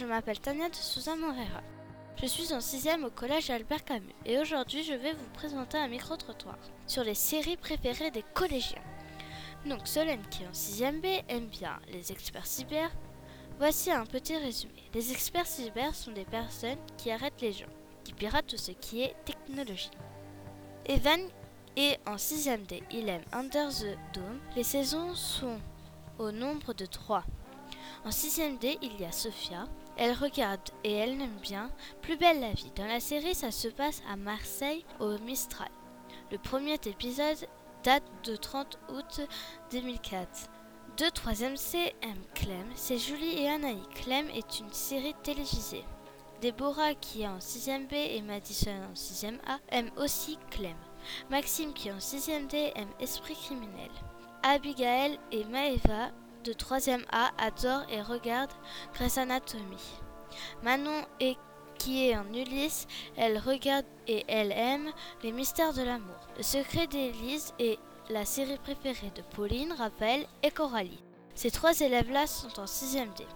m'appelle Tania de Souza Morera. Je suis en 6 au collège Albert Camus et aujourd'hui je vais vous présenter un micro-trottoir sur les séries préférées des collégiens. Donc Solène qui est en 6ème B aime bien les experts cyber. Voici un petit résumé. Les experts cyber sont des personnes qui arrêtent les gens, qui piratent tout ce qui est technologie. Evan est en 6ème D, il aime Under the Dome. Les saisons sont au nombre de 3. En 6ème D, il y a Sophia. Elle regarde et elle aime bien Plus belle la vie. Dans la série, ça se passe à Marseille au Mistral. Le premier épisode date de 30 août 2004. De 3ème C, M. Clem, c'est Julie et Anaï. Clem est une série télévisée. Deborah, qui est en 6ème B, et Madison en 6ème A, aiment aussi Clem. Maxime, qui est en 6ème D, aime Esprit criminel. Abigail et Maeva de 3e A adore et regarde Grey's Anatomy. Manon et qui est en Ulysse, elle regarde et elle aime les mystères de l'amour. Le secret d'Élise est la série préférée de Pauline, Raphaël et Coralie. Ces trois élèves-là sont en 6e D.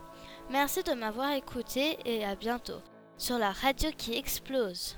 Merci de m'avoir écouté et à bientôt sur la radio qui explose.